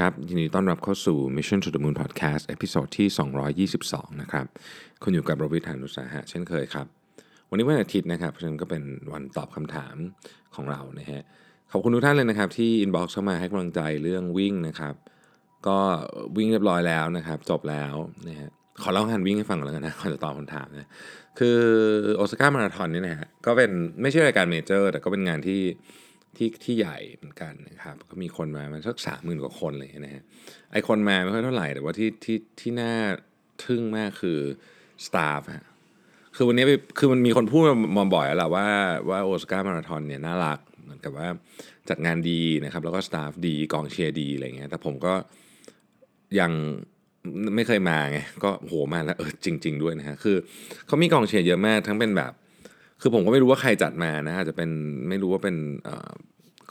ครับยินดีต้อนรับเข้าสู่ Mission to the Moon Podcast episode ที่ 222 นะครับ คุณอยู่กับรวิศ หาญอุตสาหะเช่นเคยครับ วันนี้วันอาทิตย์นะครับ เพราะฉะนั้นก็เป็นวันตอบคำถามของเรานะฮะ ขอบคุณทุกท่านเลยนะครับ ที่ inbox เข้ามาให้กำลังใจเรื่องวิ่งนะครับ ก็วิ่งเรียบร้อยแล้วนะครับ จบแล้วนะฮะ ขอเล่างานวิ่งให้ฟังก่อนแล้วกันนะก่อนจะตอบคำถามนะ คือโอซาก้ามาราธอนนี่นะฮะ ก็เป็นไม่ใช่รายการ major แต่ก็เป็นงานที่ ที่ที่ใหญ่เหมือนกันนะครับ ก็มีคนมามันสักสามหมื่นกว่าคนเลยนะฮะไอคนมาไม่ค่อยเท่าไหร่แต่ว่าที่ที่ที่น่าทึ่งมากคือสตาฟฮะคือวันนี้คือมันมีคนพูดมาบ่อยแล้วแหละว่าว่าโอสการ์มาราธอนเนี่ยน่ารักเหมือนกับว่าจัดงานดีนะครับ แล้วก็สตาฟดีกองเชียร์ดีอะไรเงี้ยแต่ผมก็ยังไม่เคยมาไงก็โหมาแล้วเออจริง ๆ ด้วยนะฮะคือเขามีกองเชียร์เยอะมากทั้งเป็นแบบ คือผมก็ไม่รู้ว่าใครจัดมานะอาจจะเป็นไม่รู้ว่าเป็นเ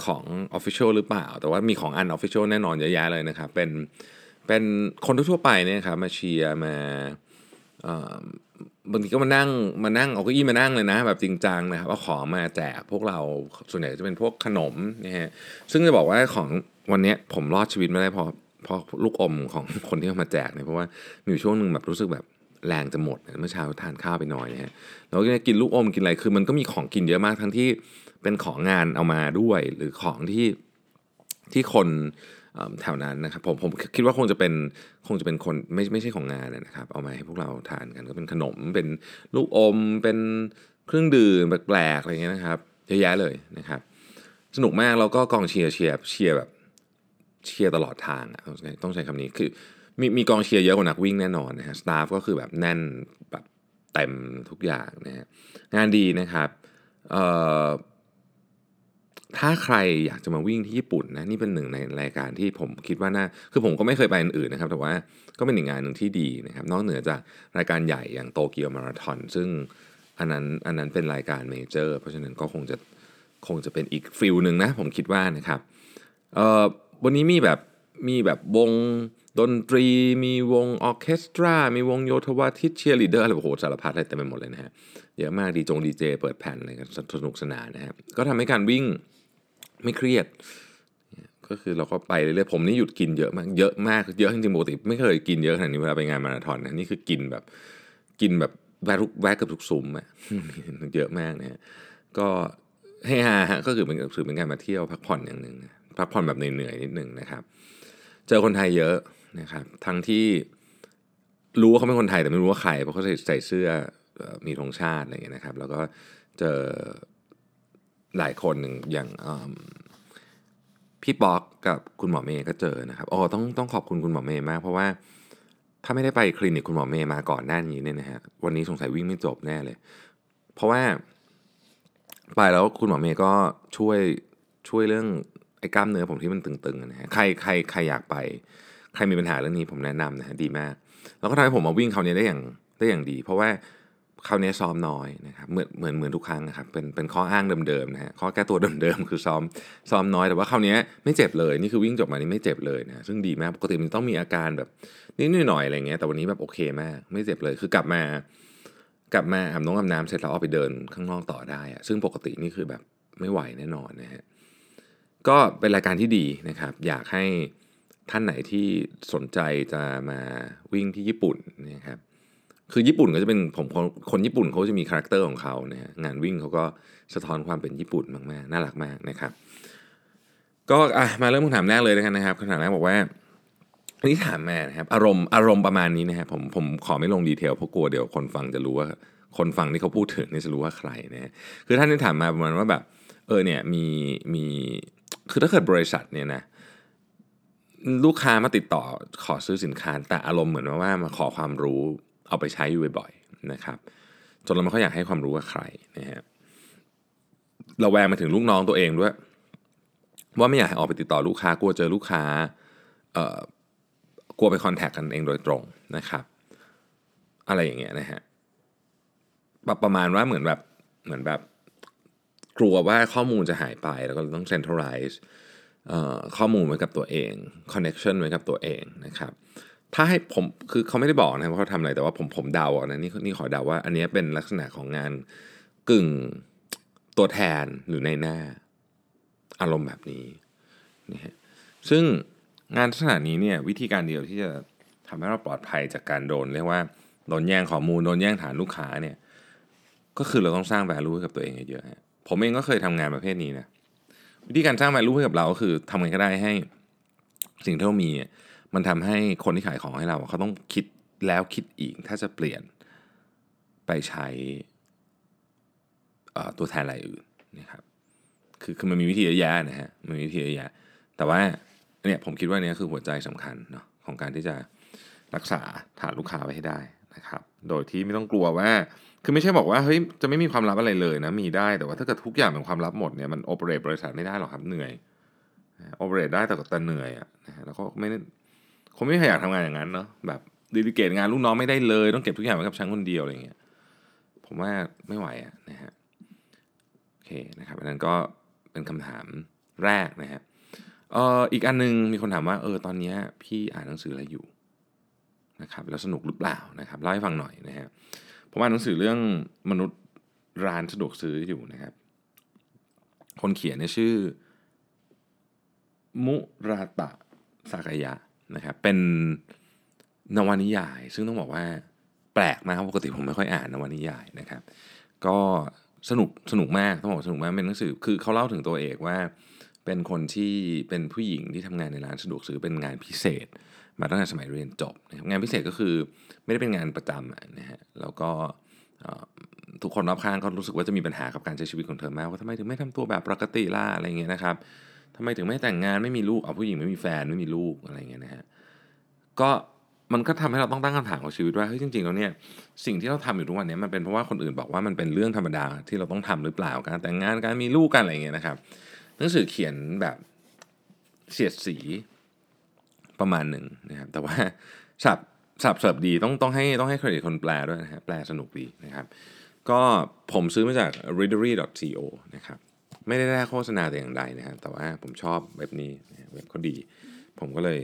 ของ Official หรือเปล่า แต่ว่ามีของ Unofficial แน่นอนเยอะแยะเลยนะครับเป็นเป็นคนทั่วไปเนี่ยครับมาเชียร์มาบางทีก็มานั่งมานั่งเอาเก้าอี้มานั่งเลยนะแบบจริงจังนะครับเอาของมาแจกพวกเราส่วนใหญ่จะเป็นพวกขนมนะฮะซึ่งจะบอกว่าของวันนี้ผมรอดชีวิตไม่ได้เพราะเพราะลูกอมของคนที่เอามาแจกเนี่ยเพราะว่ามีอยู่ช่วงหนึ่งแบบรู้สึกแบบแรงจะหมดเมื่อเช้าทานข้าวไปหน่อยนะฮะแล้วก็กินลูกอมกินอะไรคือมันก็มีของกินเยอะมากทั้งที่ เป็นของงานเอามาด้วย หรือของที่ที่คนแถวนั้นนะครับผมผมคิดว่าคงจะเป็นคงจะเป็นคนไม่ไม่ใช่ของงานนะครับ เอามาให้พวกเราทานกันก็เป็นขนมเป็นลูกอม เป็นเครื่องดื่มแปลกๆอะไรเงี้ยนะครับเยอะแยะเลยนะครับ สนุกมากแล้วก็กองเชียร์เชียร์เชียร์แบบเชียร์ตลอดทางอะต้องใช้ต้องใช้คำนี้คือมีมีกองเชียร์เยอะกว่านักวิ่งแน่นอนนะฮะ staff ก็คือแบบแน่นแบบเต็มทุกอย่างนะฮะงานดีนะครับเอ่อ ถ้าใครอยากจะมาวิ่งที่ญี่ปุ่นนะนี่เป็นหนึ่งในรายการที่ผมคิดว่าน่าคือผมก็ไม่เคยไปอันอื่นนะครับ แต่ว่าก็เป็นอีกงานหนึ่งที่ดีนะครับ นอกเหนือจากรายการใหญ่อย่างโตเกียวมาราธอนซึ่งอันนั้นอันนั้นเป็นรายการ major เพราะฉะนั้นก็คงจะคงจะเป็นอีก feel หนึ่งนะผมคิดว่านะครับเอ่อวันนี้มีแบบมีแบบวงดนตรี มีวงออเคสตรา มีวงโยธวาทิตเชียร์ลีเดอร์อะไรโอ้โหสารพัดอะไรเต็มไปหมดเลยนะฮะเยอะมากดีจงดีเจเปิดแผ่นอะไรกันสนุกสนานนะครับก็ทำให้การวิ่ง ไม่เครียด ก็คือเราก็ไปเรื่อยๆผมนี่หยุดกินเยอะมากเยอะมากเยอะจริงๆปกติไม่เคยกินเยอะขนาดนี้เวลาไปงานมาราธอนนะนี่คือกินแบบกินแบบแวะทุกแวะกับทุกซุ้มอะเยอะมากนะฮะก็ให้ฮาฮะก็คือเป็นถือเป็นการมาเที่ยวพักผ่อนอย่างหนึ่งพักผ่อนแบบเหนื่อยๆนิดหนึ่งนะครับ เจอคนไทยเยอะนะครับ ทั้งที่รู้ว่าเขาเป็นคนไทยแต่ไม่รู้ว่าใครเพราะเขาใส่ใส่เสื้อเอ่อมีธงชาติอะไรอย่างเงี้ยนะครับ แล้วก็เจอ หลายคนอย่างพี่ป๊อกกับคุณหมอเมย์ก็เจอนะครับอ๋อต้องต้องขอบคุณคุณหมอเมย์มาก เพราะว่าถ้าไม่ได้ไปคลินิกคุณหมอเมย์มาก่อนหน้านี้เนี่ยนะฮะวันนี้สงสัยวิ่งไม่จบแน่เลย เพราะว่าไปแล้วคุณหมอเมย์ก็ช่วยช่วยเรื่องไอ้กล้ามเนื้อผมที่มันตึงๆนะฮะใครใครใครอยากไป ใครมีปัญหาเรื่องนี้ผมแนะนำนะฮะดีมาก แล้วก็ทำให้ผมมาวิ่งคราวนี้ได้อย่างได้อย่างดี เพราะว่า คราวนี้ซ้อมน้อยนะครับเหมือนเหมือนเหมือนทุกครั้งนะครับเป็นเป็นข้ออ้างเดิมๆนะฮะข้อแก้ตัวเดิมๆคือซ้อมซ้อมน้อยแต่ว่าคราวนี้ไม่เจ็บเลยนี่คือวิ่งจบมานี่ไม่เจ็บเลยนะซึ่งดีมากปกติมันต้องมีอาการแบบนิดหน่อยอะไรเงี้ยแต่วันนี้แบบโอเคมาก ไม่เจ็บเลยคือกลับมากลับมาอาบน้ำอาบน้ำเสร็จแล้วออกไปเดินข้างนอกต่อได้อะซึ่งปกตินี่คือแบบไม่ไหวแน่นอนนะฮะก็เป็นรายการที่ดีนะครับ อยากให้ท่านไหนที่สนใจจะมาวิ่งที่ญี่ปุ่นนะครับ คือญี่ปุ่นก็จะเป็นผมคนญี่ปุ่นเขาจะมี character ของเขานะฮะงานวิ่งเขาก็สะท้อนความเป็นญี่ปุ่นมากๆน่ารักมากนะครับ ก็อะมาเริ่มคำถามแรกเลยแล้วกันนะครับคำถามแรกบอกว่าอันนี้ถามมานะครับอารมณ์อารมณ์ประมาณนี้นะครับผมผมขอไม่ลง detail เพราะกลัวเดี๋ยวคนฟังจะรู้ว่าคนฟังที่เขาพูดถึงนี่จะรู้ว่าใครนะฮะคือท่านที่ถามมาประมาณว่าแบบเออเนี่ยมีมีคือถ้าเกิดบริษัทเนี่ยนะลูกค้ามาติดต่อขอซื้อสินค้าแต่อารมณ์เหมือนว่ามาขอความรู้ เอาไปใช้อยู่บ่อยๆนะครับ จนเราไม่ค่อยอยากให้ความรู้กับใครนะฮะเราแวงมาถึงลูกน้องตัวเองด้วย ว่าไม่อยากให้ออกไปติดต่อลูกค้ากลัวเจอลูกค้าเอ่อกลัวไปคอนแทคกันเองโดยตรงนะครับ อะไรอย่างเงี้ยนะฮะประประมาณว่าเหมือนแบบเหมือนแบบกลัวว่าข้อมูลจะหายไปแล้วก็ต้อง centralize เอ่อข้อมูลไว้กับตัวเอง connection ไว้กับตัวเองนะครับ ถ้าให้ผมคือเขาไม่ได้บอกนะว่าเขาทำอะไรแต่ว่าผมผมเดาอานะนี่นี่ขอเดาว่า อันนี้เป็นลักษณะของงานกึ่งตัวแทนหรือในหน้า อารมณ์แบบนี้นะฮะซึ่งงานลักษณะนี้เนี่ยวิธีการเดียวที่จะทำให้เราปลอดภัยจากการโดน เรียกว่าโดนแย่งข้อมูลโดนแย่งฐานลูกค้าเนี่ยก็คือเราต้องสร้าง value ให้กับตัวเองเยอะๆผมเองก็เคยทำงานประเภทนี้นะวิธีการสร้าง value ให้กับเราก็คือทำไงก็ได้ให้สิ่งที่เรามี มันทำให้คนที่ขายของให้เราเขาต้องคิดแล้วคิดอีก ถ้าจะเปลี่ยนไปใช้ตัวแทนรายอื่นนะครับคือคือมันมีวิธีเยอะแยะนะฮะมันมีวิธีเยอะแยะแต่ว่าเนี่ยผมคิดว่านี่คือหัวใจสำคัญเนาะของการที่จะรักษาฐานลูกค้าไว้ให้ได้นะครับ โดยที่ไม่ต้องกลัวว่า คือไม่ใช่บอกว่าเฮ้ยจะไม่มีความลับอะไรเลยนะมีได้แต่ว่าถ้าเกิดทุกอย่างเป็นความลับหมดเนี่ยมันโอเปเรตบริษัทไม่ได้หรอกครับเหนื่อยโอเปเรตได้แต่ก็แต่เหนื่อยอะนะแล้วก็ไม่ คงไม่ใครอยากทำงานอย่างนั้นเนาะแบบดีลิเกตงานลูกน้องไม่ได้เลย ต้องเก็บทุกอย่างไว้กับฉันคนเดียวอะไรเงี้ยผมว่าไม่ไหวอะนะฮะโอเคนะครับอันนั้นก็เป็นคำถามแรกนะฮะเอ่ออีกอันนึงมีคนถามว่าเออตอนนี้พี่อ่านหนังสืออะไรอยู่นะครับแล้วสนุกหรือเปล่านะครับเล่าให้ฟังหน่อยนะฮะผมอ่านหนังสือเรื่องมนุษย์ร้านสะดวกซื้ออยู่นะครับ คนเขียนเนี่ยชื่อ มุราตะสากายะ นะครับเป็นนวนิยาย ซึ่งต้องบอกว่าแปลกมากปกติผมไม่ค่อยอ่านนวนิยายนะครับ ก็สนุกสนุกมากต้องบอกสนุกมากเป็นหนังสือคือเขาเล่าถึงตัวเอกว่า เป็นคนที่เป็นผู้หญิงที่ทำงานในร้านสะดวกซื้อเป็นงานพิเศษ มาตั้งแต่สมัยเรียนจบงานพิเศษก็คือไม่ได้เป็นงานประจำนะฮะแล้วก็ทุกคนรอบข้างก็รู้สึกว่าจะมีปัญหากับการใช้ชีวิตของเธอมากว่าทำไมถึงไม่ทำตัวแบบปกติล่ะอะไรเงี้ยนะครับ ทำไมถึงไม่แต่งงานไม่มีลูกเอาผู้หญิงไม่มีแฟนไม่มีลูกอะไรเงี้ยนะฮะก็มันก็ทำให้เราต้องตั้งคำถามของชีวิตว่าเฮ้ยจริงๆแล้วเนี่ยสิ่งที่เราทำอยู่ทุกวันนี้มันเป็นเพราะว่าคนอื่นบอกว่ามันเป็นเรื่องธรรมดาที่เราต้องทำหรือเปล่าการแต่งงานการมีลูกกันอะไรเงี้ยนะครับหนังสือเขียนแบบเสียดสีประมาณหนึ่งนะครับแต่ว่าสับสับเสิร์ฟดีต้องต้องให้ต้องให้เครดิตคนแปลด้วยนะฮะแปลสนุกดีนะครับ ก็ผมซื้อมาจาก readery.co นะครับ ไม่ได้ได้โฆษณาแต่อย่างใดนะฮะแต่ว่าผมชอบเว็บนี้เว็บเขาดี ผมก็เลย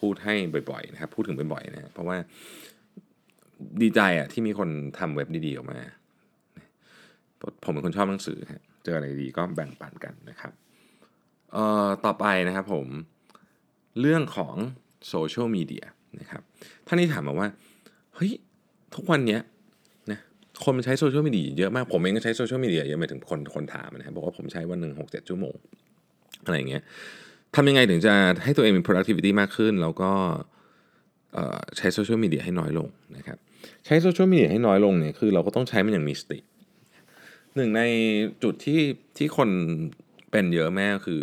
พูดให้บ่อยๆนะครับพูดถึงบ่อยๆนะเพราะว่าดีใจอะที่มีคนทำเว็บดีๆออกมาผมเป็นคนชอบหนังสือฮะเจออะไรดีก็แบ่งปันกันนะครับเอ่อต่อไปนะครับผมเรื่องของโซเชียลมีเดียนะครับท่านนี้ถามมาว่าเฮ้ยทุกวันเนี้ย คนมันใช้โซเชียลมีเดียเยอะมาก ผมเองก็ใช้โซเชียลมีเดียเยอะไปถึงคนคนถามนะครับบอกว่าผมใช้วันหนึ่งหกเจ็ดชั่วโมง อะไรอย่างเงี้ยทำยังไงถึงจะให้ตัวเองมี productivity มากขึ้น แล้วก็ใช้โซเชียลมีเดียให้น้อยลงนะครับใช้โซเชียลมีเดียให้น้อยลงเนี่ยคือเราก็ต้องใช้มันอย่างมีสติหนึ่งในจุดที่ที่คนเป็นเยอะแม่คือ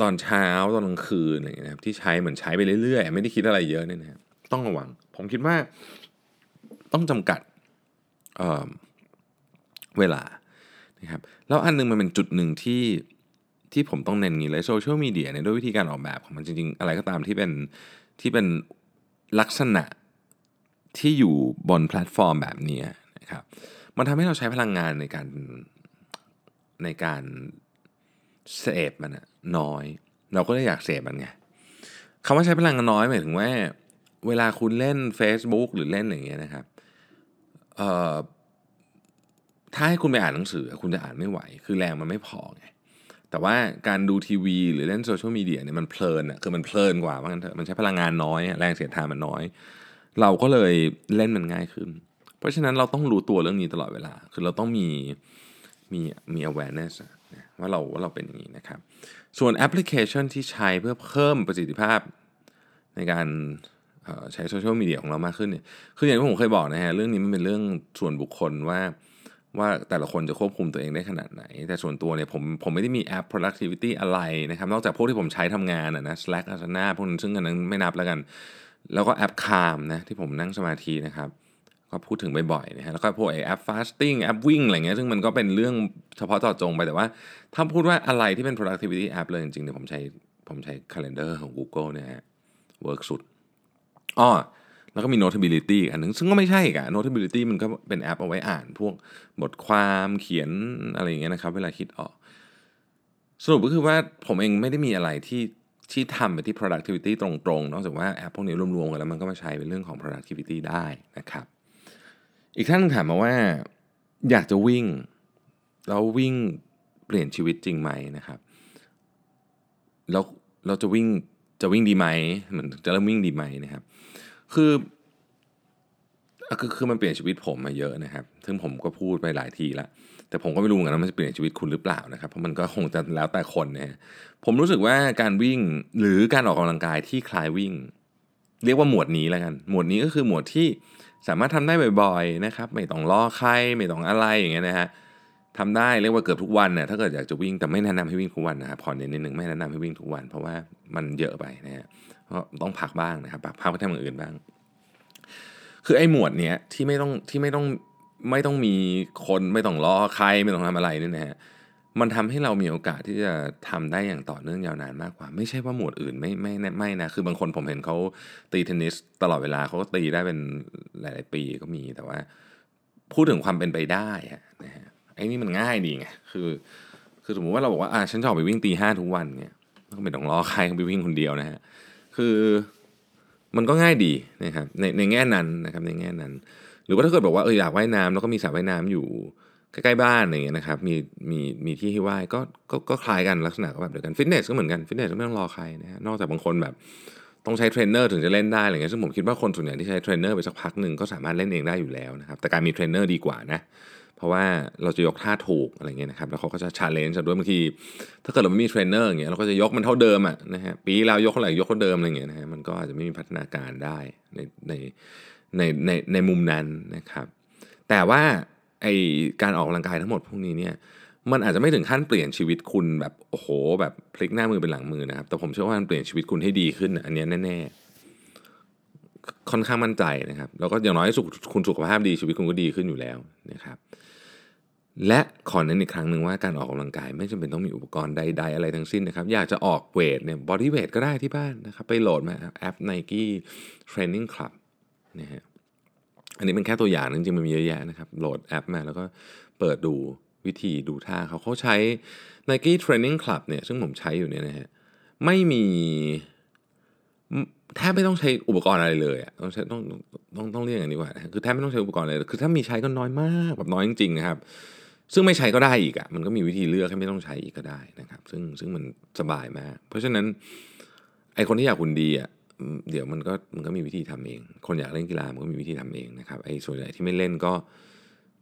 ตอนเช้าตอนกลางคืนอะไรเงี้ยนะครับที่ใช้เหมือนใช้ไปเรื่อยๆ ไม่ได้คิดอะไรเยอะเนี่ยนะต้องระวัง ผมคิดว่าต้องจำกัด เเวลานะครับแล้วอันนึงมันเป็นจุดหนึ่งที่ที่ผมต้องเน้นงี้เลยโซเชียลมีเดียเนี่ยด้วยวิธีการออกแบบของมันจริงๆ อะไรก็ตามที่เป็นที่เป็นลักษณะที่อยู่บนแพลตฟอร์มแบบนี้นะครับมันทำให้เราใช้พลังงานในการในการเสพมันน้อย เราก็เลยอยากเสพมันไงคำว่าใช้พลังงานน้อยหมายถึงว่า เวลาคุณเล่น Facebook หรือเล่นอย่างเงี้ยนะครับ ถ้าให้คุณไปอ่านหนังสือ คุณจะอ่านไม่ไหว คือแรงมันไม่พอไงแต่ว่าการดูทีวีหรือเล่นโซเชียลมีเดียเนี่ยมันเพลินอะคือมันเพลินกว่าว่างั้นเถอะมันใช้พลังงานน้อย แรงเสียดทานมันน้อย เราก็เลยเล่นมันง่ายขึ้น เพราะฉะนั้นเราต้องรู้ตัวเรื่องนี้ตลอดเวลา คือเราต้องมีมีมี awareness ว่าเราว่าเราเป็นอย่างนี้นะครับ ส่วนแอปพลิเคชันที่ใช้เพื่อเพิ่มประสิทธิภาพในการ ใช้โซเชียลมีเดียของเรามากขึ้นเนี่ยคืออย่างที่ผมเคยบอกนะฮะเรื่องนี้มันเป็นเรื่องส่วนบุคคลว่าว่าแต่ละคนจะควบคุมตัวเองได้ขนาดไหน แต่ส่วนตัวเนี่ยผมผมไม่ได้มีแอป productivity อะไรนะครับ นอกจากพวกที่ผมใช้ทำงานนะ Slack Asana พวกนั้นซึ่งอันนั้นไม่นับแล้วกัน แล้วก็แอป Calm นะที่ผมนั่งสมาธินะครับ ก็พูดถึงบ่อยๆนะฮะแล้วก็พวกแอป fasting แอปวิ่งอะไรเงี้ยซึ่งมันก็เป็นเรื่องเฉพาะเจาะจงไปแต่ว่า ถ้าพูดว่าอะไรที่เป็น productivity app เลยจริงๆเนี่ยผมใช้ผมใช้ calendar ของ Google เนี่ยฮะ work สุด อ้อแล้วก็มี Notability อันหนึ่งซึ่งก็ไม่ใช่กะ Notability มันก็เป็นแอปเอาไว้อ่านพวกบทความเขียนอะไรอย่างเงี้ยนะครับ เวลาคิดออก สรุปก็คือว่าผมเองไม่ได้มีอะไรที่ที่ทำไปที่ productivity ตรงๆนอกจากว่าแอปพวกนี้รวมๆกันแล้วมันก็มาใช้เป็นเรื่องของ productivity ได้นะครับ อีกท่านนึงถามมาว่า อยากจะวิ่ง แล้ววิ่งเปลี่ยนชีวิตจริงไหมนะครับ แล้วเราจะวิ่ง จะวิ่งดีไหมเหมันจะเริ่มวิ่งดีไหมนะครับ คือคือคือมันเปลี่ยนชีวิตผมมาเยอะนะครับซึ่งผมก็พูดไปหลายทีแล้วแต่ผมก็ไม่รู้เหมือนกันว่ามันจะเปลี่ยนชีวิตคุณหรือเปล่านะครับ เพราะมันก็คงจะแล้วแต่คนนะฮะผมรู้สึกว่าการวิ่งหรือการออกกำลังกายที่คลายวิ่ง เรียกว่าหมวดนี้แล้วกัน หมวดนี้ก็คือหมวดที่สามารถทำได้บ่อยๆนะครับ ไม่ต้องรอใครไม่ต้องอะไรอย่างเงี้ยนะฮะ ทำได้เรียกว่าเกือบทุกวันเนี่ยถ้าเกิดอยากจะวิ่งแต่ไม่แนะนำให้วิ่งทุกวันนะครับพอน้นนิดนึงไม่แนะนำให้วิ่งทุกวัน เพราะว่ามันเยอะไปนะฮะเพราะต้องพักบ้างนะครับพักไปทำอย่างอื่นบ้าง คือไอ้หมวดเนี้ยที่ไม่ต้องที่ไม่ต้องไม่ต้องมีคนไม่ต้องรอใครไม่ต้องทำอะไรนี่นะฮะมันทำให้เรามีโอกาสที่จะทำได้อย่างต่อเนื่องยาวนานมากกว่า ไม่ใช่ว่าหมวดอื่นไม่ไม่ไม่นะคือบางคนผมเห็นเขาตีเทนนิสตลอดเวลาเขาก็ตีได้เป็นหลาย ๆ ปีก็มีแต่ว่า พูดถึงความเป็นไปได้นะฮะ ไอ้นี่มันง่ายดีไงคือ คือสมมติว่าเราบอกว่าอ่าฉันจะออกไปวิ่งตีห้าทุกวันเนี่ยก็ไม่ต้องรอใครไปวิ่งคนเดียวนะฮะคือมันก็ง่ายดีนะครับในในแง่นั้นนะครับในแง่นั้น หรือว่าถ้าเกิดบอกว่าเอออยากว่ายน้ำแล้วก็มีสระว่ายน้ำอยู่ใกล้ๆบ้านอะไรเงี้ยนะครับมีมีมีที่ให้ว่ายก็ก็ก็คล้ายกันลักษณะก็แบบเดียวกันฟิตเนสก็เหมือนกันฟิตเนสก็ไม่ต้องรอใครนะฮะนอกจากบางคนแบบต้องใช้เทรนเนอร์ถึงจะเล่นได้อะไรเงี้ยซึ่งผมคิดว่าคนส่วนใหญ่ที่ใช้เทรนเนอร์ไปสักพักหนึ่งก็สามารถเล่นเองได้อยู่แล้วนะครับแต่การมีเทรนเนอร์ดีกว่านะ เพราะว่าเราจะยกท่าถูกอะไรเงี้ยนะครับแล้วเขาก็จะ challenge ด้วยบางทีถ้าเกิดเราไม่มีเทรนเนอร์อย่างเงี้ยเราก็จะยกมันเท่าเดิมอะนะฮะปีแล้วยกเท่าไหร่ยกเท่าเดิมอะไรเงี้ยนะฮะมันก็อาจจะไม่มีพัฒนาการได้ในในในในในมุมนั้นนะครับ แต่ว่าไอการออกกำลังกายทั้งหมดพวกนี้เนี่ยมันอาจจะไม่ถึงขั้นเปลี่ยนชีวิตคุณแบบโอ้โห แบบพลิกหน้ามือเป็นหลังมือนะครับ แต่ผมเชื่อว่ามันเปลี่ยนชีวิตคุณให้ดีขึ้น อันนี้แน่ๆค่อนข้างมั่นใจนะครับ แล้วก็อย่างน้อยสุขคุณสุขภาพดีชีวิตคุณก็ดีขึ้นอยู่แล้วนะครับ และขอเน้นอีกครั้งหนึ่งว่าการออกกำลังกาย ไม่จำเป็นต้องมีอุปกรณ์ใด ๆ อะไรทั้งสิ้นนะครับ อยากจะออกเวทเนี่ยบอดี้เวทก็ได้ที่บ้านนะครับ ไปโหลดมาแอป Nike Training Club นะฮะอันนี้เป็นแค่ตัวอย่างจริงๆมันมีเยอะแยะนะครับ โหลดแอปมาแล้วก็เปิดดูวิธีดูท่าเขาเขาใช้ Nike Training Club เนี่ยซึ่งผมใช้อยู่เนี่ยนะฮะไม่มีแทบไม่ต้องใช้อุปกรณ์อะไรเลยอะต้องใช้ต้องต้องต้องเรียกอย่างนี้ว่า คือแทบไม่ต้องใช้อุปกรณ์เลยคือถ้ามีใช้ก็น้อยมากแบบน้อยจริงๆนะครับ ซึ่งไม่ใช้ก็ได้อีกอะมันก็มีวิธีเลือกให้ไม่ต้องใช้อีกก็ได้นะครับ ซึ่งซึ่งมันสบายมาก เพราะฉะนั้นไอคนที่อยากหุ่นดีอะเดี๋ยวมันก็มันก็มีวิธีทำเอง คนอยากเล่นกีฬามันก็มีวิธีทำเองนะครับไอ้ส่วนใหญ่ที่ไม่เล่นก็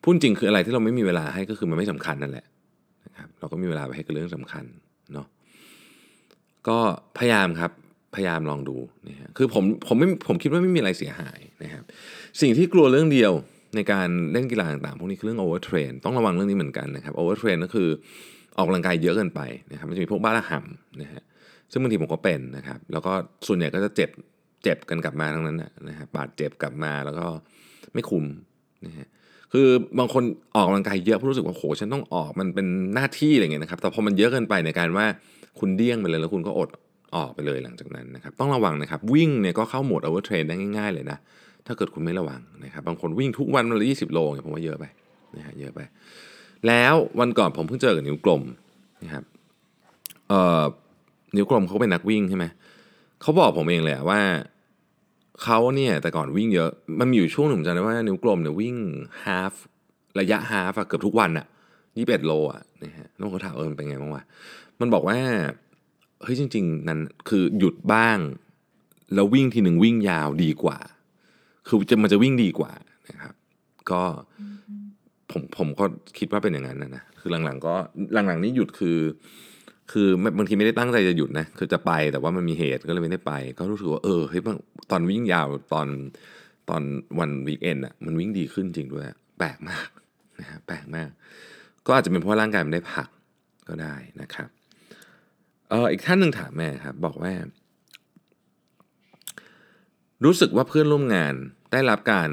พูดจริงคืออะไรที่เราไม่มีเวลาให้ก็คือมันไม่สำคัญนั่นแหละนะครับเราก็มีเวลาไปให้กับเรื่องสำคัญเนาะก็พยายามครับพยายามลองดูนะฮะคือผมผมไม่ผมคิดว่าไม่มีอะไรเสียหายนะครับ สิ่งที่กลัวเรื่องเดียว ในการเล่นกีฬาต่างๆพวกนี้คือเรื่อง overtrain ต้องระวังเรื่องนี้เหมือนกันนะครับ overtrain ก็คือออกกำลังกายเยอะเกินไปนะครับมันจะมีพวกบ้าระห่ำนะฮะซึ่งบางทีผมก็เป็นนะครับ แล้วก็ส่วนใหญ่ก็จะเจ็บเจ็บกันกลับมาทั้งนั้นนะฮะบาดเจ็บกลับมาแล้วก็ไม่คุมนะฮะคือบางคนออกกำลังกายเยอะเพราะรู้สึกว่าโหฉันต้องออกมันเป็นหน้าที่อะไรเงี้ยนะครับ แต่พอมันเยอะเกินไปกลายเป็นว่าคุณเดี้ยงไปเลย แล้วคุณก็อดออกไปเลยหลังจากนั้นนะครับ ต้องระวังนะครับ วิ่งเนี่ยก็เข้าโหมด overtrain ได้ง่าย ๆ เลยนะ ถ้าเกิดคุณไม่ระวังนะครับบางคนวิ่งทุกวันวันละยี่สิบโลเนี่ยผมว่าเยอะไปนะฮะเยอะไป แล้ววันก่อนผมเพิ่งเจอกับนิ้วกลมนะครับเอ่อนิ้วกลมเขาเป็นนักวิ่งใช่ไหมเขาบอกผมเองเลยว่าเขาเนี่ยแต่ก่อนวิ่งเยอะ มันมีอยู่ช่วงหนึ่งจำได้ว่านิ้วกลมเนี่ยวิ่งฮาฟระยะฮาฟเกือบทุกวันอะยี่สิบเอ็ดโลอะนะฮะน้องเขาถามเออเป็นไงบ้างวะมันบอกว่าเฮ้ยจริง ๆ นั้นคือหยุดบ้าง แล้ววิ่งทีหนึ่งวิ่งยาวดีกว่า คือจะมันจะวิ่งดีกว่านะครับ ก็ผมผมก็คิดว่าเป็นอย่างนั้นนะนะคือหลังๆ ก็หลังๆ นี้หยุดคือ คือบางทีไม่ได้ตั้งใจจะหยุดนะคือจะไปแต่ว่ามันมีเหตุก็เลยไม่ได้ไป ก็รู้สึกว่าเออเฮ้ยตอนวิ่งยาวตอนตอนวันวีคเอนอะมันวิ่งดีขึ้นจริงด้วยแปลกมากนะฮะแปลกมาก ก็อาจจะเป็นเพราะร่างกายมันได้พักก็ได้นะครับเอออีกท่านหนึ่งถามแม่ครับ บอกว่า รู้สึกว่าเพื่อนร่วมงานได้รับการ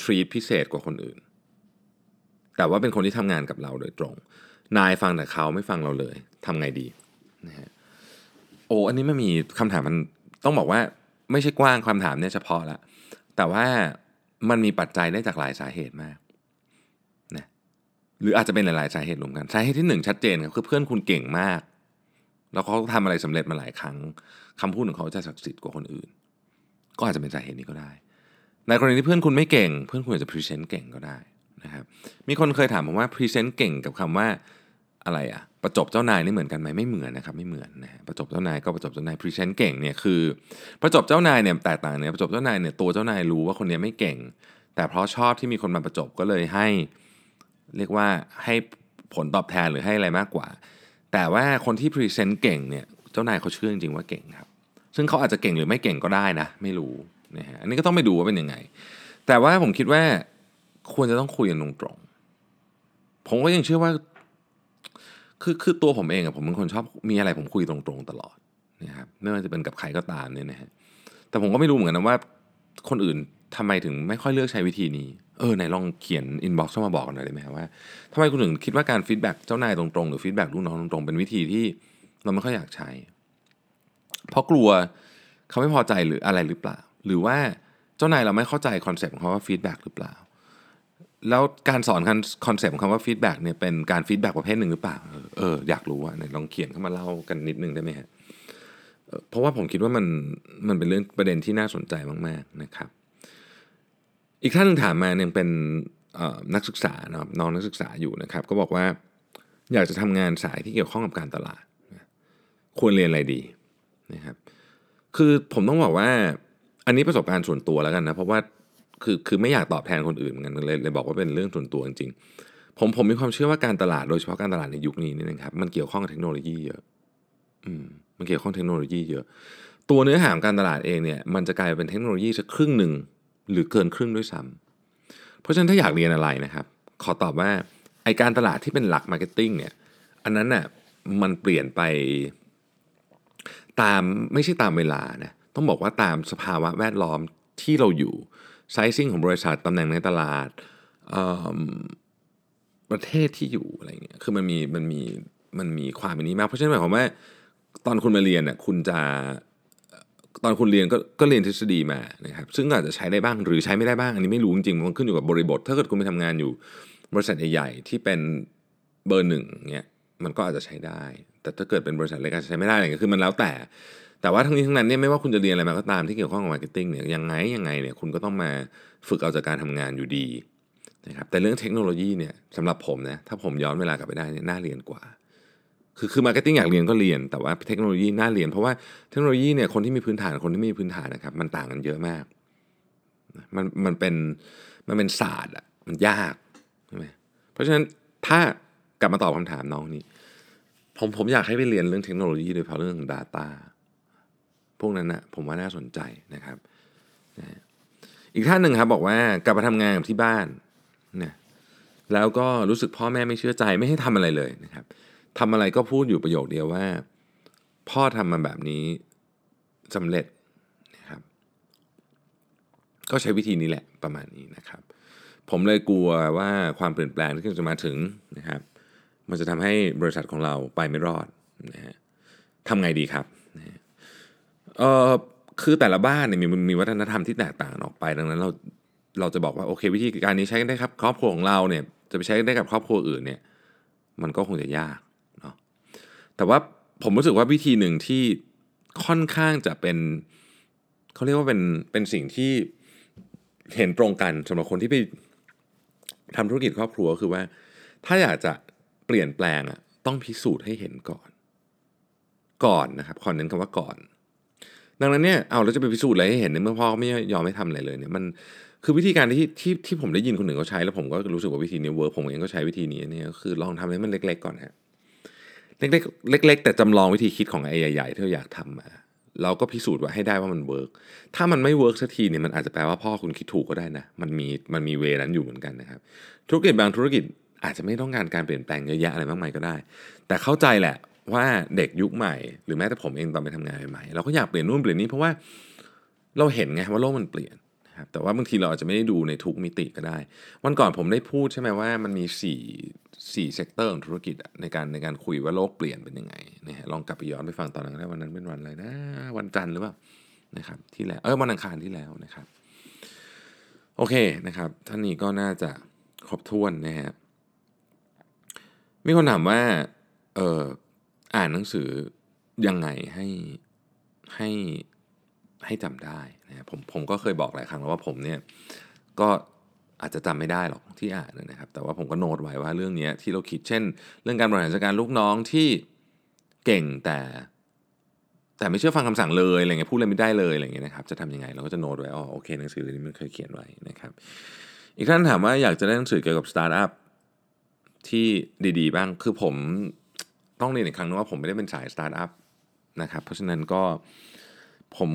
ทรีตพิเศษกว่าคนอื่น แต่ว่าเป็นคนที่ทำงานกับเราโดยตรง นายฟังแต่เขาไม่ฟังเราเลยทำไงดีนะฮะโอ้อันนี้ไม่มีคำถามมันต้องบอกว่าไม่ใช่กว้างคำถามเนี่ยเฉพาะละแต่ว่ามันมีปัจจัยได้จากหลายสาเหตุมากนะหรืออาจจะเป็นหลายๆสาเหตุรวมกัน สาเหตุที่หนึ่งชัดเจนครับคือเพื่อนคุณเก่งมาก แล้วเขาทำอะไรสำเร็จมาหลายครั้งคำพูดของเขาจะศักดิ์สิทธิ์กว่าคนอื่น ก็อาจจะเป็นสาเหตุนี้ก็ได้ ในกรณีที่เพื่อนคุณไม่เก่ง เพื่อนคุณอาจจะ present เก่งก็ได้นะครับมีคนเคยถามผมว่า present เก่งกับคำว่าอะไรอะประจบเจ้านายนี่เหมือนกันไหมไม่เหมือนนะครับไม่เหมือนนะฮะประจบเจ้านายก็ประจบเจ้านาย present เก่งเนี่ยคือ ประจบเจ้านายเนี่ยแตกต่างเนี่ยประจบเจ้านายเนี่ยตัวเจ้านายรู้ว่าคนนี้ไม่เก่ง แต่เพราะชอบที่มีคนมาประจบก็เลยให้ เรียกว่าให้ผลตอบแทนหรือให้อะไรมากกว่า แต่ว่าคนที่ present เก่งเนี่ยเจ้านายเขาเชื่อจริงๆว่าเก่งครับ ซึ่งเขาอาจจะเก่งหรือไม่เก่งก็ได้นะ ไม่รู้นะฮะอันนี้ก็ต้องไปดูว่าเป็นยังไง แต่ว่าผมคิดว่าควรจะต้องคุยกันตรงๆผมก็ยังเชื่อว่าคือคือตัวผมเองอะผมเป็นคนชอบมีอะไรผมคุยตรงๆตลอดนะครับไม่ว่าจะเป็นกับใครก็ตามเนี่ยนะฮะแต่ผมก็ไม่รู้เหมือนกันนะว่า คนอื่นทำไมถึงไม่ค่อยเลือกใช้วิธีนี้เออไหนลองเขียน inbox เข้ามาบอกกันหน่อยได้ไหมครับว่าทำไมคุณถึงคิดว่าการ feedback เจ้านายตรงๆ หรือ feedback ลูกน้องตรงๆ เป็นวิธีที่เราไม่ค่อยอยากใช้ เพราะกลัวเขาไม่พอใจหรืออะไรหรือเปล่า หรือว่าเจ้านายเราไม่เข้าใจ concept ของคำว่า feedback หรือเปล่า แล้วการสอน concept ของคำว่า feedback เนี่ยเป็นการ feedback ประเภทหนึ่งหรือเปล่า เอออยากรู้ว่าไหนลองเขียนเข้ามาเล่ากันนิดนึงได้ไหมฮะเพราะว่าผมคิดว่ามันมันเป็นเรื่องประเด็นที่น่าสนใจมากๆนะครับ อีกท่านหนึ่งถามมาเนี่ยเป็นนักศึกษาเนาะน้องนักศึกษาอยู่นะครับ ก็บอกว่าอยากจะทำงานสายที่เกี่ยวข้องกับการตลาด ควรเรียนอะไรดี นะครับคือผมต้องบอกว่า อันนี้ประสบการณ์ส่วนตัวแล้วกันนะเพราะว่าคือคือไม่อยากตอบแทนคนอื่นเหมือนกันเลยเลยบอกว่าเป็นเรื่องส่วนตัวจริงๆผมผมมีความเชื่อว่าการตลาดโดยเฉพาะการตลาดในยุคนี้นี่นะครับมันเกี่ยวข้องกับเทคโนโลยีเยอะอืมมันเกี่ยวข้องเทคโนโลยีเยอะ ตัวเนื้อหาของการตลาดเองเนี่ยมันจะกลายเป็นเทคโนโลยีสักครึ่งหนึ่งหรือเกินครึ่งด้วยซ้ำเพราะฉะนั้นถ้าอยากเรียนอะไรนะครับ ขอตอบว่าไอการตลาดที่เป็นหลัก marketing เนี่ยอันนั้นน่ะมันเปลี่ยนไป ตามไม่ใช่ตามเวลานะต้องบอกว่าตามสภาวะแวดล้อมที่เราอยู่ sizing ของบริษัทตำแหน่งในตลาดประเทศที่อยู่อะไรเงี้ยคือมันมีมันมีมันมีความเป็นนี้มาก เพราะฉะนั้นหมายความว่าตอนคุณมาเรียนเนี่ยคุณจะตอนคุณเรียนก็ก็เรียนทฤษฎีมานะครับซึ่งอาจจะใช้ได้บ้างหรือใช้ไม่ได้บ้าง อันนี้ไม่รู้จริงๆมันขึ้นอยู่กับบริบท ถ้าเกิดคุณไปทำงานอยู่บริษัทใหญ่ๆที่เป็นเบอร์หนึ่งเนี่ยมันก็อาจจะใช้ได้ แต่ถ้าเกิดเป็นบริษัทเล็กอาจจะใช้ไม่ได้อะไรเงี้ยคือมันแล้วแต่ แต่ว่าทั้งนี้ทั้งนั้นเนี่ยไม่ว่าคุณจะเรียนอะไรมาก็ตามที่เกี่ยวข้องกับ marketing เนี่ยยังไงยังไงเนี่ยคุณก็ต้องมาฝึกเอาจากการทำงานอยู่ดีนะครับแต่เรื่องเทคโนโลยีเนี่ยสำหรับผมนะถ้าผมย้อนเวลากลับไปได้เนี่ยน่าเรียนกว่า คือคือ marketing อยากเรียนก็เรียน แต่ว่าเทคโนโลยีน่าเรียน เพราะว่าเทคโนโลยีเนี่ยคนที่มีพื้นฐานคนที่ไม่มีพื้นฐานนะครับมันต่างกันเยอะมากมันมันเป็นมันเป็นศาสตร์อะมันยากใช่ไหมเพราะฉะนั้นถ้ากลับมาตอบคำถามน้องนี้ ผมผมอยากให้ไปเรียนเรื่องเทคโนโลยีโดยเฉพาะเรื่อง Data พวกนั้นนะผมว่าน่าสนใจนะครับนะอีกท่านหนึ่งครับบอกว่ากลับมาทำงานที่บ้านนะแล้วก็รู้สึกพ่อแม่ไม่เชื่อใจไม่ให้ทำอะไรเลยนะครับทำอะไรก็พูดอยู่ประโยคเดียวว่า พ่อทำมาแบบนี้สำเร็จนะครับ ก็ใช้วิธีนี้แหละประมาณนี้นะครับ ผมเลยกลัวว่าความเปลี่ยนแปลงที่จะมาถึงนะครับ มันจะทำให้บริษัทของเราไปไม่รอดนะฮะทำไงดีครับนะเออคือแต่ละบ้านเนี่ยมีมีวัฒนธรรมที่แตกต่างออกไป ดังนั้นเราเราจะบอกว่าโอเค วิธีการนี้ใช้ได้ครับ ครอบครัวของเราเนี่ยจะไปใช้ได้กับครอบครัวอื่นเนี่ย มันก็คงจะยากเนาะแต่ว่าผมรู้สึกว่าวิธีหนึ่งที่ค่อนข้างจะเป็นเขาเรียกว่าเป็นเป็นสิ่งที่เห็นตรงกันสำหรับคนที่ไปทำธุรกิจครอบครัวคือว่า ถ้าอยากจะ เปลี่ยนแปลงอะต้องพิสูจน์ให้เห็นก่อน ก่อนนะครับขอเน้นคำว่าก่อน ดังนั้นเนี่ยเอาแล้วจะไปพิสูจน์อะไรให้เห็นในเมื่อพ่อไม่ยอมไม่ทำอะไรเลยเนี่ยมันคือวิธีการที่ที่ที่ผมได้ยินคนหนึ่งเขาใช้แล้วผมก็รู้สึกว่าวิธีนี้ work ผมเองก็ใช้วิธีนี้เนี่ยคือลองทำให้มันเล็ก ๆ ก่อนฮะเล็กๆเล็ก ๆ แต่จำลองวิธีคิดของไอ้ใหญ่ๆที่เราอยากทำมาเราก็พิสูจน์ว่าให้ได้ว่ามัน work ถ้ามันไม่ work สักทีเนี่ยมันอาจจะแปลว่าพ่อคุณคิดถูกก็ได้นะ มันมีมันมี way นั้นอยู่เหมือนกันนะครับ ธุรกิจบางธุรกิจ อาจจะไม่ต้องการการเปลี่ยนแปลงเยอะแยะอะไรมากมายก็ได้ แต่เข้าใจแหละว่าเด็กยุคใหม่ หรือแม้แต่ผมเองตอนไปทำงานใหม่เราก็อยากเปลี่ยนนู่นเปลี่ยนนี้เพราะว่าเราเห็นไงว่าโลกมันเปลี่ยนครับแต่ว่าบางทีเราอาจจะไม่ได้ดูในทุกมิติก็ได้ วันก่อนผมได้พูดใช่ไหมว่ามันมี4 4 sector ของธุรกิจในการในการคุยว่าโลกเปลี่ยนเป็นยังไงนะฮะลองกลับไปย้อนไปฟังตอนนั้นได้วันนั้นเป็นวันอะไรนะวันจันทร์หรือเปล่านะครับที่แล้วเออวันอังคารที่แล้วนะครับ โอเคนะครับท่านนี้ก็น่าจะครบถ้วนนะฮะ มีคนถามว่าเอออ่านหนังสือยังไงให้ให้ให้จำได้นะผมผมก็เคยบอกหลายครั้งแล้วว่าผมเนี่ยก็อาจจะจำไม่ได้หรอกที่อ่านนะครับ แต่ว่าผมก็โน้ตไว้ว่าเรื่องนี้ที่เราคิดเช่น เรื่องการบริหารจัดการลูกน้องที่เก่งแต่ แต่ไม่เชื่อฟังคำสั่งเลยอะไรเงี้ยพูดอะไรไม่ได้เลยอะไรเงี้ยนะครับจะทำยังไงเราก็จะโน้ตไว้อ๋อโอเคหนังสือเล่มนี้มันเคยเขียนไว้นะครับ อีกท่านถามว่าอยากจะได้หนังสือเกี่ยวกับสตาร์ทอัพ ที่ดีๆ บ้างคือผมต้องเรียนอีกครั้งนึงว่าผมไม่ได้เป็นสายสตาร์ทอัพนะครับเพราะฉะนั้นก็ผม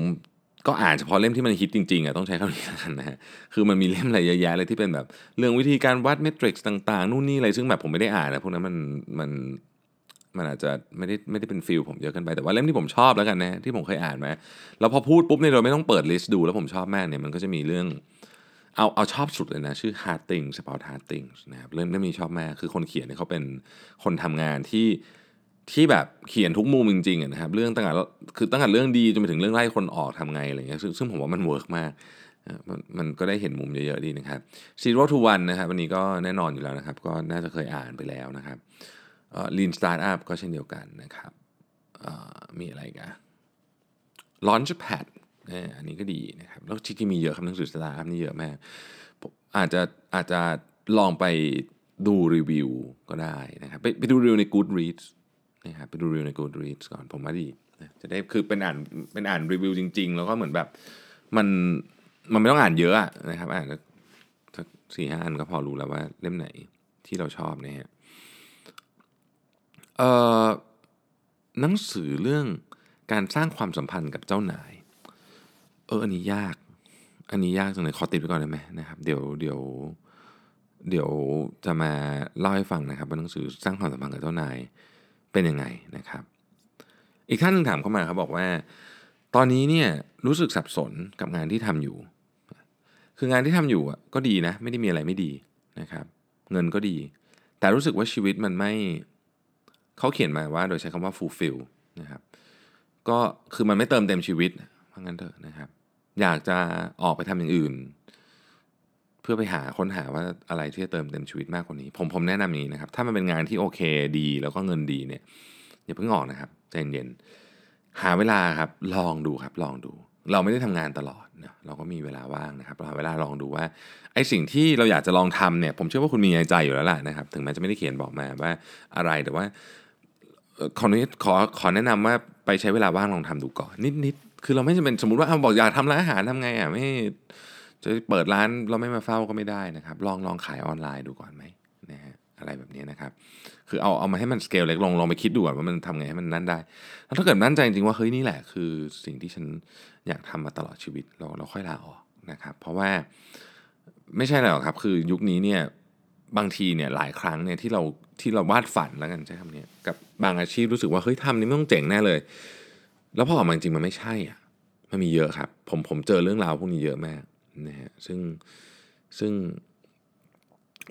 ก็อ่านเฉพาะเล่มที่มันฮิตจริงๆอะต้องใช้คำนี้กันนะฮะคือมันมีเล่มอะไรเยอะแยะเลยที่เป็นแบบ เรื่องวิธีการวัด metrics ต่างๆ นู่นนี่อะไรซึ่งแบบผมไม่ได้อ่านนะพวกนั้นมันมันมันอาจจะไม่ได้ไม่ได้เป็น field ผมเยอะเกินไปแต่ว่าเล่มที่ผมชอบแล้วกันนะที่ผมเคยอ่านมาแล้วพอพูดปุ๊บเนี่ยเราไม่ต้องเปิด list ดูแล้วผมชอบมากเนี่ยมันก็จะมีเรื่อง เอาเอาชอบสุดเลยนะ ชื่อ Hard Things about Hard Things นะครับเล่มเล่มนี้ชอบมาก คือคนเขียนเนี่ยเขาเป็นคนทำงานที่ที่แบบเขียนทุกมุมจริงๆนะครับเรื่องตั้งแต่คือตั้งแต่เรื่องดีจนไปถึงเรื่องไล่คนออกทำไงอะไรเงี้ยซึ่งซึ่งผมว่ามัน work มากมันมันก็ได้เห็นมุมเยอะๆดีนะครับ Zero to One นะครับวันนี้ก็แน่นอนอยู่แล้วนะครับ ก็น่าจะเคยอ่านไปแล้วนะครับเอ่อ Lean Startup ก็เช่นเดียวกันนะครับเอ่อมีอะไรกัน Launchpad นี่ยอันนี้ก็ดีนะครับแล้วจริงๆมีเยอะครับหนังสือสตาร์ทอัพนี่เยอะมากอาจจะอาจจะลองไปดูรีวิวก็ได้นะครับไปไปดูรีวิวใน Goodreads นะครับไปดูรีวิวใน Goodreads ก่อนผมว่าดีนะจะได้คือเป็นอ่านเป็นอ่านรีวิวจริง ๆ แล้วก็เหมือนแบบมันมันไม่ต้องอ่านเยอะนะครับ อ่านสักสี่ห้าอันก็พอรู้แล้วว่าเล่มไหนที่เราชอบนะฮะเอ่อหนังสือเรื่องการสร้างความสัมพันธ์กับเจ้านาย เอออันนี้ยาก อันนี้ยากจังเลยขอติดไว้ก่อนได้ไหมนะครับ เดี๋ยวเดี๋ยวเดี๋ยวจะมาเล่าให้ฟังนะครับว่าหนังสือสร้างความสัมพันธ์กับเจ้านายเป็นยังไงนะครับ อีกท่านหนึงถามเข้ามาครับบอกว่า ตอนนี้เนี่ยรู้สึกสับสนกับงานที่ทำอยู่ คืองานที่ทำอยู่อะก็ดีนะไม่ได้มีอะไรไม่ดีนะครับ เงินก็ดี แต่รู้สึกว่าชีวิตมันไม่เขาเขียนมาว่า โดยใช้คำว่า fulfill นะครับก็คือมันไม่เติมเต็มชีวิต เพราะงั้นเถอะนะครับ อยากจะออกไปทำอย่างอื่น เพื่อไปหาค้นหาว่าอะไรที่จะเติมเต็มชีวิตมากกว่านี้ ผมผมแนะนำอย่างนี้นะครับ ถ้ามันเป็นงานที่โอเคดี แล้วก็เงินดีเนี่ยอย่าเพิ่งออกนะครับใจเย็นหาเวลาครับลองดูครับลองดู เราไม่ได้ทำงานตลอดนะเราก็มีเวลาว่างนะครับเราหาเวลาลองดูว่าไอ้สิ่งที่เราอยากจะลองทำเนี่ยผมเชื่อว่าคุณมีในใจอยู่แล้วแหละนะครับ ถึงแม้จะไม่ได้เขียนบอกมาว่าอะไรแต่ว่าขออนุญาตขอขอแนะนำว่าไปใช้เวลาว่างลองทำดูก่อนนิด คือเราไม่จำเป็นสมมติว่าเอาบอกอยากทำร้านอาหารทำไงอะไม่จะเปิดร้านเราไม่มาเฝ้าก็ไม่ได้นะครับ ลองลองขายออนไลน์ดูก่อนไหมนะฮะอะไรแบบนี้นะครับ คือเอาเอามาให้มันสเกลเล็กลงลองไปคิดดูก่อนว่ามันทำไงให้มันนั่นได้ แล้วถ้าเกิดมั่นใจจริงว่าเฮ้ยนี่แหละคือสิ่งที่ฉันอยากทำมาตลอดชีวิตเราเราค่อยลาออกนะครับ เพราะว่าไม่ใช่หรอกครับ คือยุคนี้เนี่ยบางทีเนี่ยหลายครั้งเนี่ยที่เราที่เราวาดฝันแล้วกันใช้คำนี้กับบางอาชีพรู้สึกว่าเฮ้ยทำนี่ไม่ต้องเจ๋งแน่เลย แล้วพอออกมาจริงมันไม่ใช่อะมันมีเยอะครับ ผมผมเจอเรื่องราวพวกนี้เยอะมากนะฮะซึ่งซึ่ง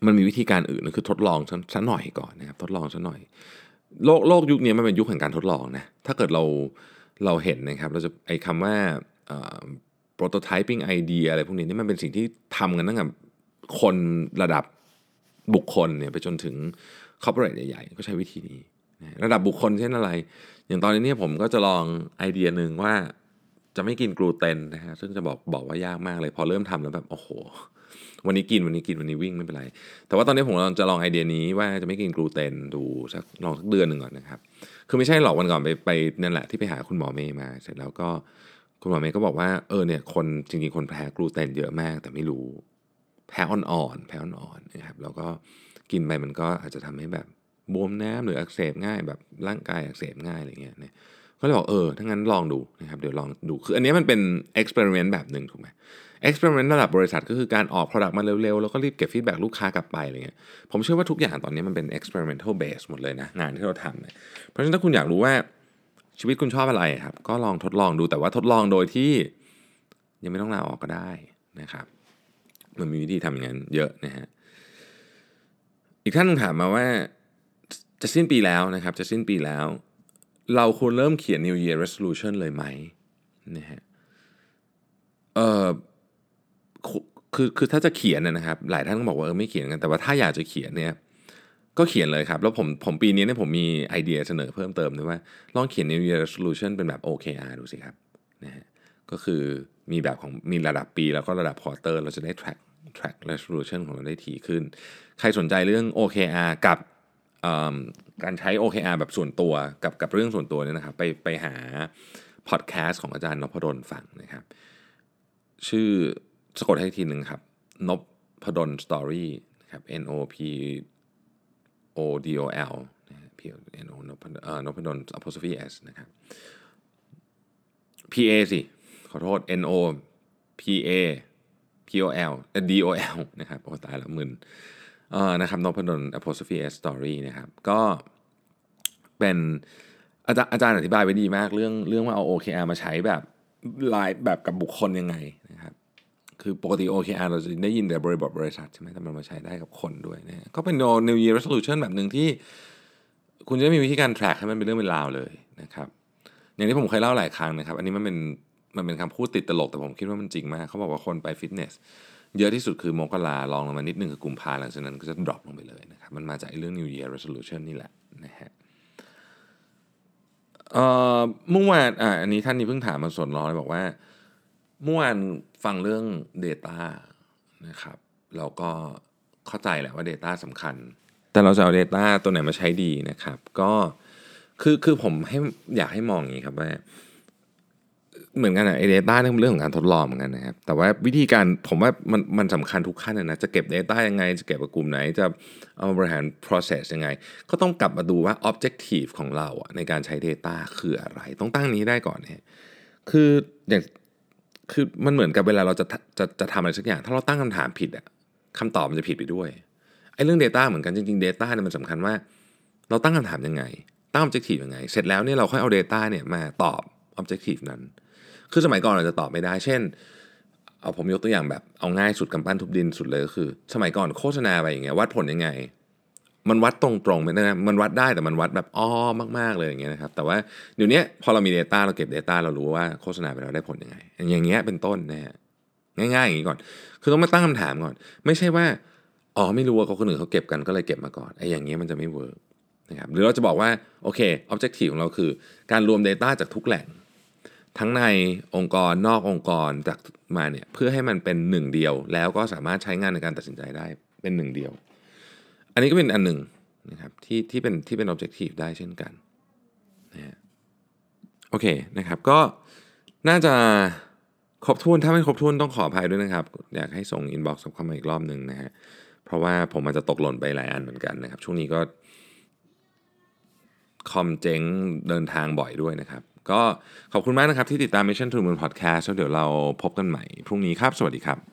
มันมีวิธีการอื่นคือทดลองสักสักหน่อยก่อนนะครับทดลองสักหน่อย โลกโลกยุคนี้มันเป็นยุคแห่งการทดลองนะถ้าเกิดเราเราเห็นนะครับ เราจะไอ้คำว่าเอ่อ prototyping idea อะไรพวกนี้นี่มันเป็นสิ่งที่ทำกันตั้งแต่คนระดับบุคคลเนี่ยไปจนถึงคอร์ปอเรทใหญ่ๆ ก็ใช้วิธีนี้นะระดับบุคคลเช่นอะไร อย่างตอนนี้เนี่ยผมก็จะลองไอเดียหนึ่งว่าจะไม่กินกลูเตนนะฮะซึ่งจะบอกบอกว่ายากมากเลยพอเริ่มทำแล้วแบบโอ้โห วันนี้กินวันนี้กินวันนี้วิ่งไม่เป็นไร แต่ว่าตอนนี้ผมลองจะลองไอเดียนี้ว่าจะไม่กินกลูเตนดูสักลองสักเดือนหนึ่งก่อนนะครับ คือไม่ใช่หรอกวันก่อนไปไปนั่นแหละที่ไปหาคุณหมอเมย์มา เสร็จแล้วก็คุณหมอเมย์ก็บอกว่าเออเนี่ยคนจริงๆคนแพ้กลูเตนเยอะมาก แต่ไม่รู้แพ้อ่อนๆแพ้อ่อนๆนะครับแล้วก็กินไปมันก็อาจจะทำให้แบบ บวมน้ำหรืออักเสบง่าย แบบร่างกายอักเสบง่ายอะไรเงี้ยเนี่ยก็เลยบอกเออถ้างั้นลองดูนะครับเดี๋ยวลองดูคืออันนี้มันเป็น experiment แบบหนึ่งถูกไหม experiment ระดับบริษัทก็คือการออก Product มาเร็วๆ แล้วก็รีบเก็บ feedback ลูกค้ากลับไปอะไรเงี้ยผมเชื่อว่าทุกอย่างตอนนี้มันเป็น experimental base หมดเลยนะงานที่เราทำเนี่ยเพราะฉะนั้นถ้าคุณอยากรู้ว่าชีวิตคุณชอบอะไรครับ ก็ลองทดลองดูแต่ว่าทดลองโดยที่ยังไม่ต้องลาออกก็ได้นะครับ มันมีวิธีทำอย่างนั้นเยอะนะฮะอีกท่านนึงถามมาว่า จะสิ้นปีแล้วนะครับ จะสิ้นปีแล้ว เราควรเริ่มเขียน New Year Resolution เลยไหมนะฮะเออคือคือคือถ้าจะเขียนนะนะครับ หลายท่านก็บอกว่าเออไม่เขียนกันแต่ว่าถ้าอยากจะเขียนเนี่ยก็เขียนเลยครับ แล้วผมผมปีนี้เนี่ยผมมีไอเดียเสนอเพิ่มเติมด้วยว่า ลองเขียน New Year Resolution เป็นแบบ OKR ดูสิครับนะฮะก็คือมีแบบของมีระดับปีแล้วก็ระดับ quarter เราจะได้ track track resolution ของเราได้ถี่ขึ้น ใครสนใจเรื่อง OKR กับ การใช้ OKR แบบส่วนตัวกับกับเรื่องส่วนตัวเนี่ยนะครับไปไปหาพอดแคสต์ของอาจารย์นพดลฟังนะครับ ชื่อสะกดให้ทีหนึ่งครับ Nopadol's Story นะครับ N O P O D O L นะฮะ P N O นพเอ่อนพดล apostrophe S นะครับ P A สิ ขอโทษ N O P A P O L D O L นะครับโอ้ตายแล้วมึน เอ่อนะครับนพดล apostrophe S story นะครับ ก็เป็นอาจารย์อาจารย์อธิบายไว้ดีมากเรื่องเรื่องว่าเอา OKR มาใช้แบบลายแบบกับบุคคลยังไงนะครับ คือปกติ OKR เราจะได้ยินแต่บริบทบริษัทใช่ไหมแต่มันมาใช้ได้กับคนด้วยนะฮะก็เป็น New Year Resolution แบบหนึ่งที่ คุณจะมีวิธีการ track ให้มันเป็นเรื่องเป็นราวเลยนะครับ อย่างที่ผมเคยเล่าหลายครั้งนะครับ อันนี้มันเป็นมันเป็นคำพูดติดตลกแต่ผมคิดว่ามันจริงมาก เขาบอกว่าคนไปฟิตเนส เยอะที่สุดคือมกราลองลงมานิดนึงคือกุมภาหลังจากนั้นก็จะ drop ลงไปเลยนะครับมันมาจากเรื่อง New Year Resolution นี่แหละนะฮะเอ่อเมื่อวานอ่าอันนี้ท่านนี้เพิ่งถามมาสดร้อนบอกว่าเมื่อวานฟังเรื่อง Data นะครับเราก็เข้าใจแหละว่า Data สำคัญ แต่เราจะเอา Data ตัวไหนมาใช้ดีนะครับ ก็คือคือผมให้อยากให้มองอย่างนี้ครับว่า เหมือนกันอะไอเดต้าเนี่ยเป็นเรื่องของการทดลองเหมือนกันนะครับ แต่ว่าวิธีการผมว่ามันมันสำคัญทุกขั้นเลยนะจะเก็บ Data ยังไง จะเก็บกับกลุ่มไหน จะเอามาบริหาร process ยังไง ก็ต้องกลับมาดูว่า objective ของเราอะในการใช้ Data คืออะไร ต้องตั้งนี้ได้ก่อนเนี่ยคืออย่างคือมันเหมือนกับเวลาเราจะจะจะทำอะไรสักอย่าง ถ้าเราตั้งคำถามผิดอะคำตอบมันจะผิดไปด้วยไอ้เรื่อง Data เหมือนกันจริงๆ Data เนี่ยมันสำคัญว่า เราตั้งคำถามยังไงตั้ง objective ยังไง เสร็จแล้วเนี่ยเราค่อยเอา Data เนี่ยมาตอบ objective นั้น คือสมัยก่อนเราจะตอบไม่ได้ เช่น เอาผมยกตัวอย่างแบบเอาง่ายสุดกำปั้นทุบดินสุดเลยก็คือ สมัยก่อนโฆษณาไปอย่างเงี้ยวัดผลยังไง มันวัดตรงๆไม่ได้นะมันวัดได้แต่มันวัดแบบอ้อมากๆเลยอย่างเงี้ยนะครับแต่ว่าเดี๋ยวนี้พอเรามี Data เราเก็บ Data เรารู้ว่าโฆษณาไปแล้วได้ผลยังไง อย่างเงี้ยเป็นต้นนะฮะง่ายๆอย่างนี้ก่อน คือต้องมาตั้งคำถามก่อน ไม่ใช่ว่าอ๋อไม่รู้ว่าคนอื่นเขาเก็บกันก็เลยเก็บมาก่อนไอ้อย่างเงี้ยมันจะไม่เวิร์กนะครับหรือเราจะบอกว่าโอเค objective ของเราคือ การรวม Data จากทุกแหล่ง ทั้งในองค์กรนอกองค์กรจากมาเนี่ยเพื่อให้มันเป็นหนึ่งเดียว แล้วก็สามารถใช้งานในการตัดสินใจได้เป็นหนึ่งเดียว อันนี้ก็เป็นอันหนึ่งนะครับที่ที่เป็นที่เป็น objective ได้เช่นกันนะฮะโอเคนะครับก็น่าจะครบถ้วนถ้าไม่ครบถ้วนต้องขออภัยด้วยนะครับ อยากให้ส่ง inbox เข้ามาอีกรอบหนึ่งนะฮะเพราะว่าผมอาจจะตกหล่นไปหลายอันเหมือนกันนะครับ ช่วงนี้ก็คอมเจ๊งเดินทางบ่อยด้วยนะครับ ก็ขอบคุณมากนะครับที่ติดตาม Mission to the Moon Podcast แล้วเดี๋ยวเราพบกันใหม่พรุ่งนี้ครับ สวัสดีครับ